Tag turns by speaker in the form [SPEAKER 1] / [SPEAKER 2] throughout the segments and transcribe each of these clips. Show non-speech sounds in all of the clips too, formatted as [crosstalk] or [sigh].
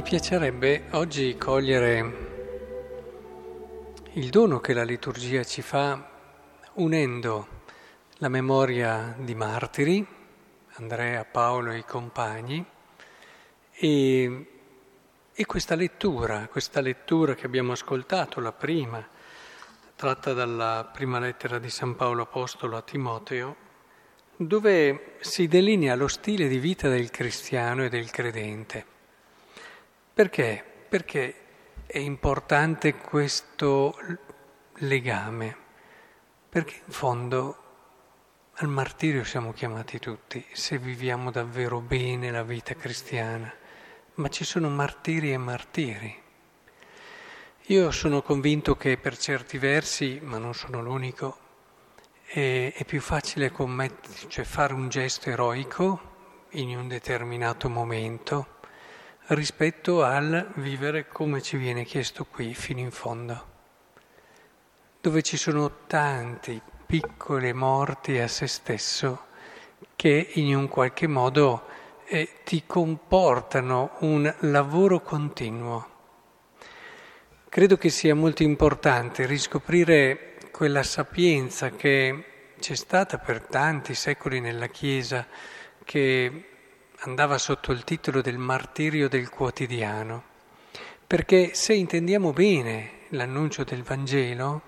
[SPEAKER 1] Mi piacerebbe oggi cogliere il dono che la liturgia ci fa unendo la memoria di martiri, Andrea, Paolo e i compagni, e, e questa lettura, questa lettura che abbiamo ascoltato, la prima, tratta dalla prima lettera di San Paolo Apostolo a Timoteo, dove si delinea lo stile di vita del cristiano e del credente. Perché? Perché è importante questo legame? Perché in fondo al martirio siamo chiamati tutti, se viviamo davvero bene la vita cristiana, ma ci sono martiri e martiri. Io sono convinto che per certi versi, ma non sono l'unico, è, è più facile commet- cioè fare un gesto eroico in un determinato momento rispetto al vivere come ci viene chiesto qui fino in fondo, dove ci sono tanti piccole morti a se stesso che in un qualche modo eh, ti comportano un lavoro continuo. Credo che sia molto importante riscoprire quella sapienza che c'è stata per tanti secoli nella Chiesa, che andava sotto il titolo del martirio del quotidiano, perché se intendiamo bene l'annuncio del Vangelo,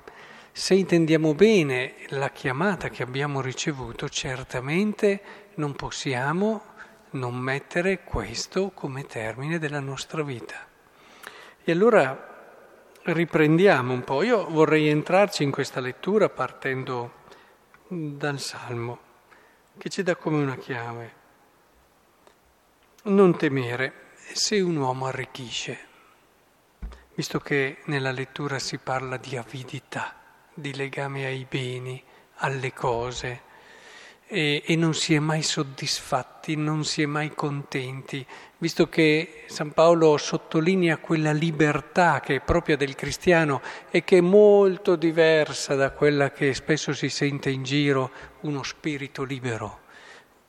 [SPEAKER 1] se intendiamo bene la chiamata che abbiamo ricevuto, certamente non possiamo non mettere questo come termine della nostra vita. E allora riprendiamo un po'. Io vorrei entrarci in questa lettura partendo dal Salmo, che ci dà come una chiave. Non temere se un uomo arricchisce, visto che nella lettura si parla di avidità, di legame ai beni, alle cose e, e, non si è mai soddisfatti, non si è mai contenti, visto che San Paolo sottolinea quella libertà che è propria del cristiano e che è molto diversa da quella che spesso si sente in giro, uno spirito libero,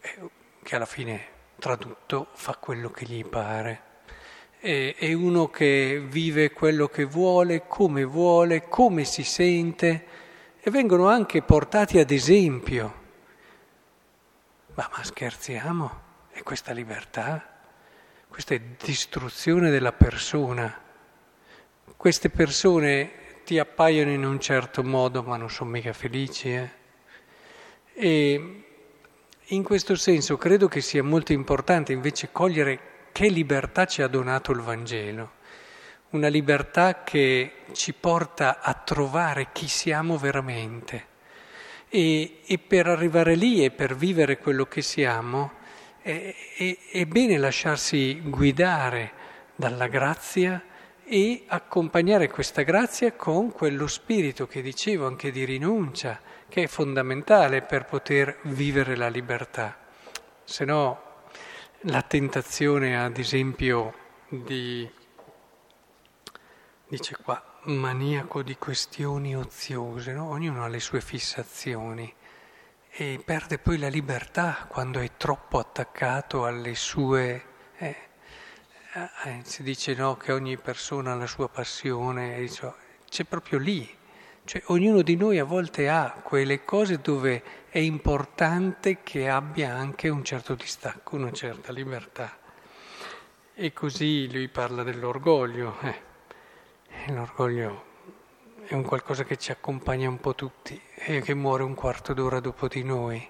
[SPEAKER 1] eh, che alla fine tradotto fa quello che gli pare. È uno che vive quello che vuole, come vuole, come si sente e vengono anche portati ad esempio ma, ma scherziamo? È questa libertà? Questa è distruzione della persona. Queste persone ti appaiono in un certo modo, ma non sono mica felici. Eh? E in questo senso credo che sia molto importante invece cogliere che libertà ci ha donato il Vangelo. Una libertà che ci porta a trovare chi siamo veramente e, e, per arrivare lì e per vivere quello che siamo, è, è, è bene lasciarsi guidare dalla grazia e accompagnare questa grazia con quello spirito che dicevo anche di rinuncia, che è fondamentale per poter vivere la libertà. Se no la tentazione, ad esempio, di, dice qua, maniaco di questioni oziose, no? ognuno ha le sue fissazioni e perde poi la libertà quando è troppo attaccato alle sue... Eh, eh, si dice no, che ogni persona ha la sua passione, c'è proprio lì, cioè ognuno di noi a volte ha quelle cose dove è importante che abbia anche un certo distacco, una certa libertà. E così lui parla dell'orgoglio. Eh. L'orgoglio è un qualcosa che ci accompagna un po' tutti e che muore un quarto d'ora dopo di noi.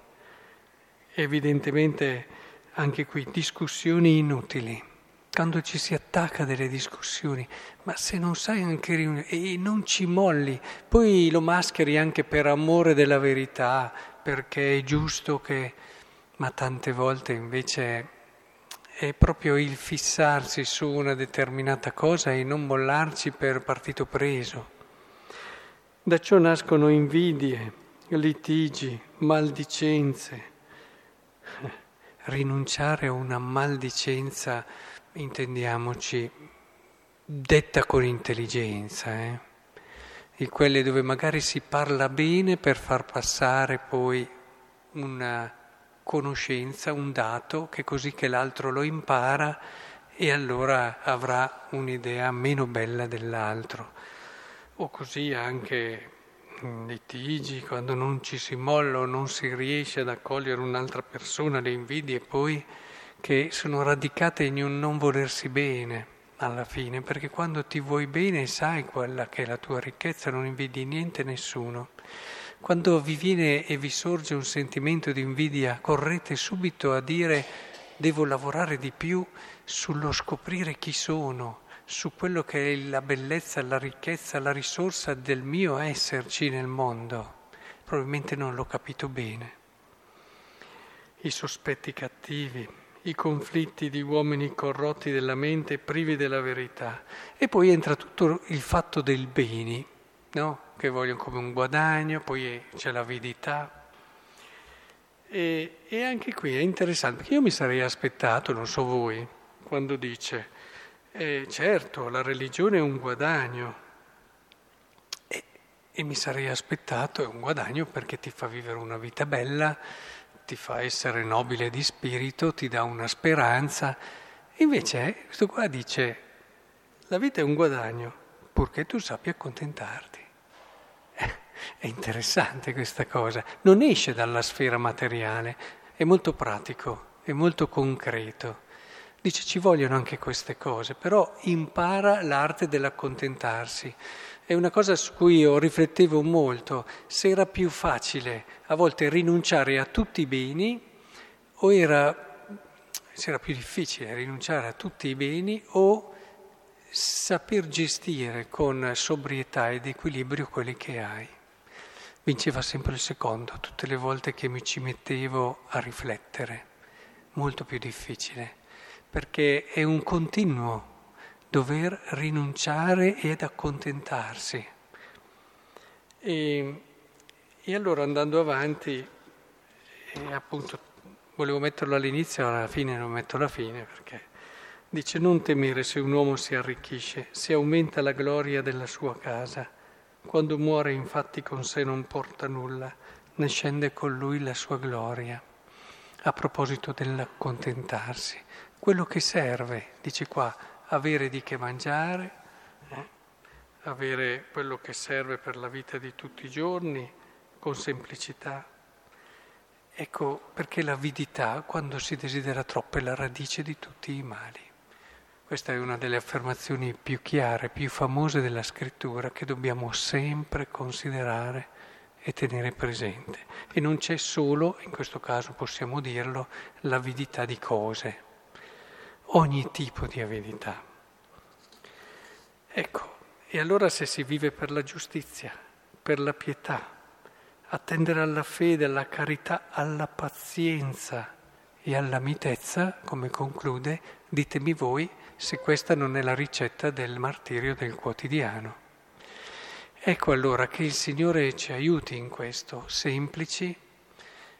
[SPEAKER 1] Evidentemente anche qui discussioni inutili. Quando ci si attacca a delle discussioni, ma se non sai anche riunire e non ci molli, poi lo mascheri anche per amore della verità, perché è giusto che, ma tante volte invece è proprio il fissarsi su una determinata cosa e non mollarci per partito preso. Da ciò nascono invidie, litigi, maldicenze. [laughs] Rinunciare a una maldicenza, intendiamoci, detta con intelligenza, eh? di quelle dove magari si parla bene per far passare poi una conoscenza, un dato, che così che l'altro lo impara e allora avrà un'idea meno bella dell'altro. O così anche litigi, quando non ci si molla o non si riesce ad accogliere un'altra persona, le invidie poi che sono radicate in un non volersi bene alla fine, perché quando ti vuoi bene sai quella che è la tua ricchezza, non invidi niente e nessuno. Quando vi viene e vi sorge un sentimento di invidia, correte subito a dire devo lavorare di più sullo scoprire chi sono, su quello che è la bellezza, la ricchezza, la risorsa del mio esserci nel mondo. Probabilmente non l'ho capito bene. I sospetti cattivi, i conflitti di uomini corrotti della mente, privi della verità. E poi entra tutto il fatto del beni, no? che vogliono come un guadagno, poi c'è l'avidità. E, e anche qui è interessante, perché io mi sarei aspettato, non so voi, quando dice, eh, certo, la religione è un guadagno, e, e mi sarei aspettato, è un guadagno perché ti fa vivere una vita bella, ti fa essere nobile di spirito, ti dà una speranza. Invece questo qua dice, la vita è un guadagno, purché tu sappia accontentarti. È interessante questa cosa, non esce dalla sfera materiale, è molto pratico, è molto concreto. Dice ci vogliono anche queste cose, però impara l'arte dell'accontentarsi. È una cosa su cui io riflettevo molto, se era più facile a volte rinunciare a tutti i beni o era, se era più difficile rinunciare a tutti i beni o saper gestire con sobrietà ed equilibrio quelli che hai. Vinceva sempre il secondo, tutte le volte che mi ci mettevo a riflettere, molto più difficile perché è un continuo dover rinunciare ed accontentarsi. E, e allora andando avanti, appunto volevo metterlo all'inizio, alla fine non metto la fine perché dice non temere se un uomo si arricchisce, se aumenta la gloria della sua casa. Quando muore infatti con sé non porta nulla, ne scende con lui la sua gloria. A proposito dell'accontentarsi, quello che serve, dice qua, avere di che mangiare, eh? avere quello che serve per la vita di tutti i giorni, con semplicità. Ecco perché l'avidità, quando si desidera troppo, è la radice di tutti i mali. Questa è una delle affermazioni più chiare, più famose della scrittura che dobbiamo sempre considerare e tenere presente. E non c'è solo, in questo caso possiamo dirlo, l'avidità di cose, ogni tipo di avidità. Ecco, e allora se si vive per la giustizia, per la pietà, attendere alla fede, alla carità, alla pazienza e alla mitezza, come conclude, ditemi voi se questa non è la ricetta del martirio del quotidiano. Ecco allora che il Signore ci aiuti in questo, semplici,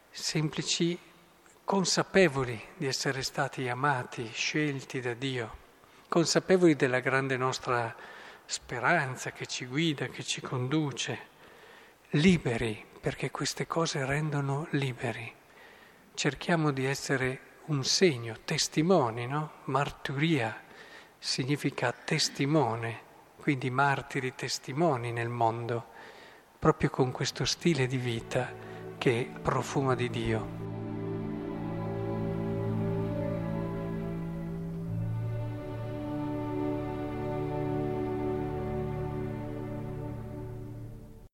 [SPEAKER 1] semplici consapevoli di essere stati amati, scelti da Dio, consapevoli della grande nostra speranza che ci guida, che ci conduce, liberi, perché queste cose rendono liberi. Cerchiamo di essere un segno, testimoni, no? Marturia significa testimone, quindi martiri testimoni nel mondo, proprio con questo stile di vita che profuma di Dio.